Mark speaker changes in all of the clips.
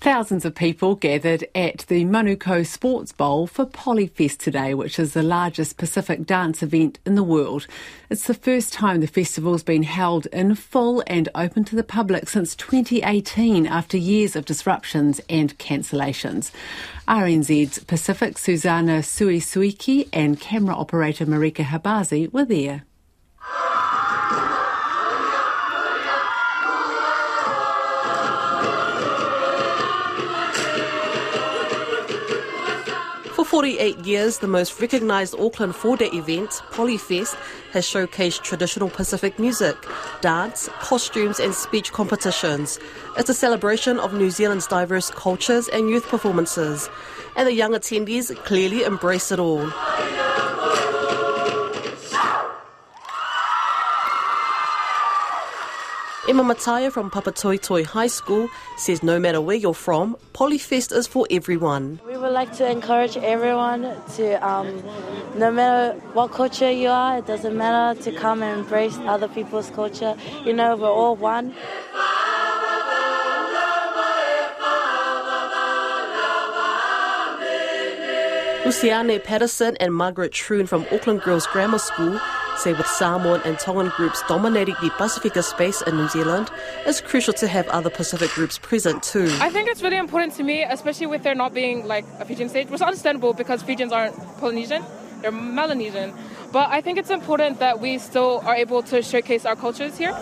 Speaker 1: Thousands of people gathered at the Manukau Sports Bowl for Polyfest today, which is the largest Pacific dance event in the world. It's the first time the festival's been held in full and open to the public since 2018 after years of disruptions and cancellations. RNZ's Pacific Susanna Suisuiki and camera operator Marika Khabazi were there.
Speaker 2: For 48 years, the most recognised Auckland four day event, Polyfest, has showcased traditional Pacific music, dance, costumes, and speech competitions. It's a celebration of New Zealand's diverse cultures and youth performances, and the young attendees clearly embrace it all. Emma Mataya from Papatoetoe High School says no matter where you're from, Polyfest is for everyone.
Speaker 3: We would like to encourage everyone to, um, no matter what culture you are, it doesn't matter to come and embrace other people's culture. You know, we're all one.
Speaker 2: Luciane Patterson and Margaret Troon from Auckland Girls Grammar School say with Samoan and Tongan groups dominating the Pacifica space in New Zealand, it's crucial to have other Pacific groups present too.
Speaker 4: I think it's really important to me, especially with there not being like a Fijian stage, which is understandable because Fijians aren't Polynesian, they're Melanesian. But I think it's important that we still are able to showcase our cultures here.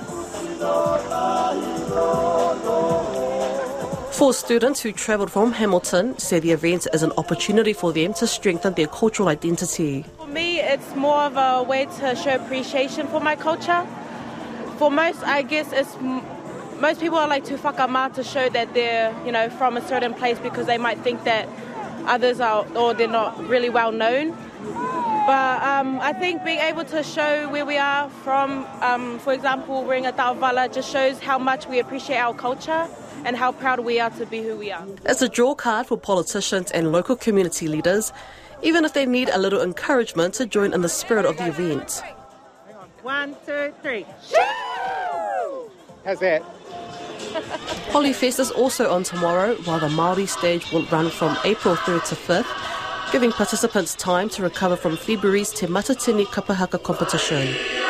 Speaker 2: Four students who travelled from Hamilton say the event is an opportunity for them to strengthen their cultural identity.
Speaker 5: For me, it's more of a way to show appreciation for my culture. For most, I guess it's most people are like to whakama to show that they're, you know, from a certain place because they might think that others are or they're not really well known. But um, I think being able to show where we are from, um, for example, wearing a tauvala, just shows how much we appreciate our culture and how proud we are to be who we are.
Speaker 2: It's a draw card for politicians and local community leaders, even if they need a little encouragement to join in the spirit of the event.
Speaker 5: One, two, three.
Speaker 6: How's that?
Speaker 2: Polyfest is also on tomorrow, while the Māori stage will run from April 3rd to 5th, giving participants time to recover from February's Te Matatini Kapahaka competition.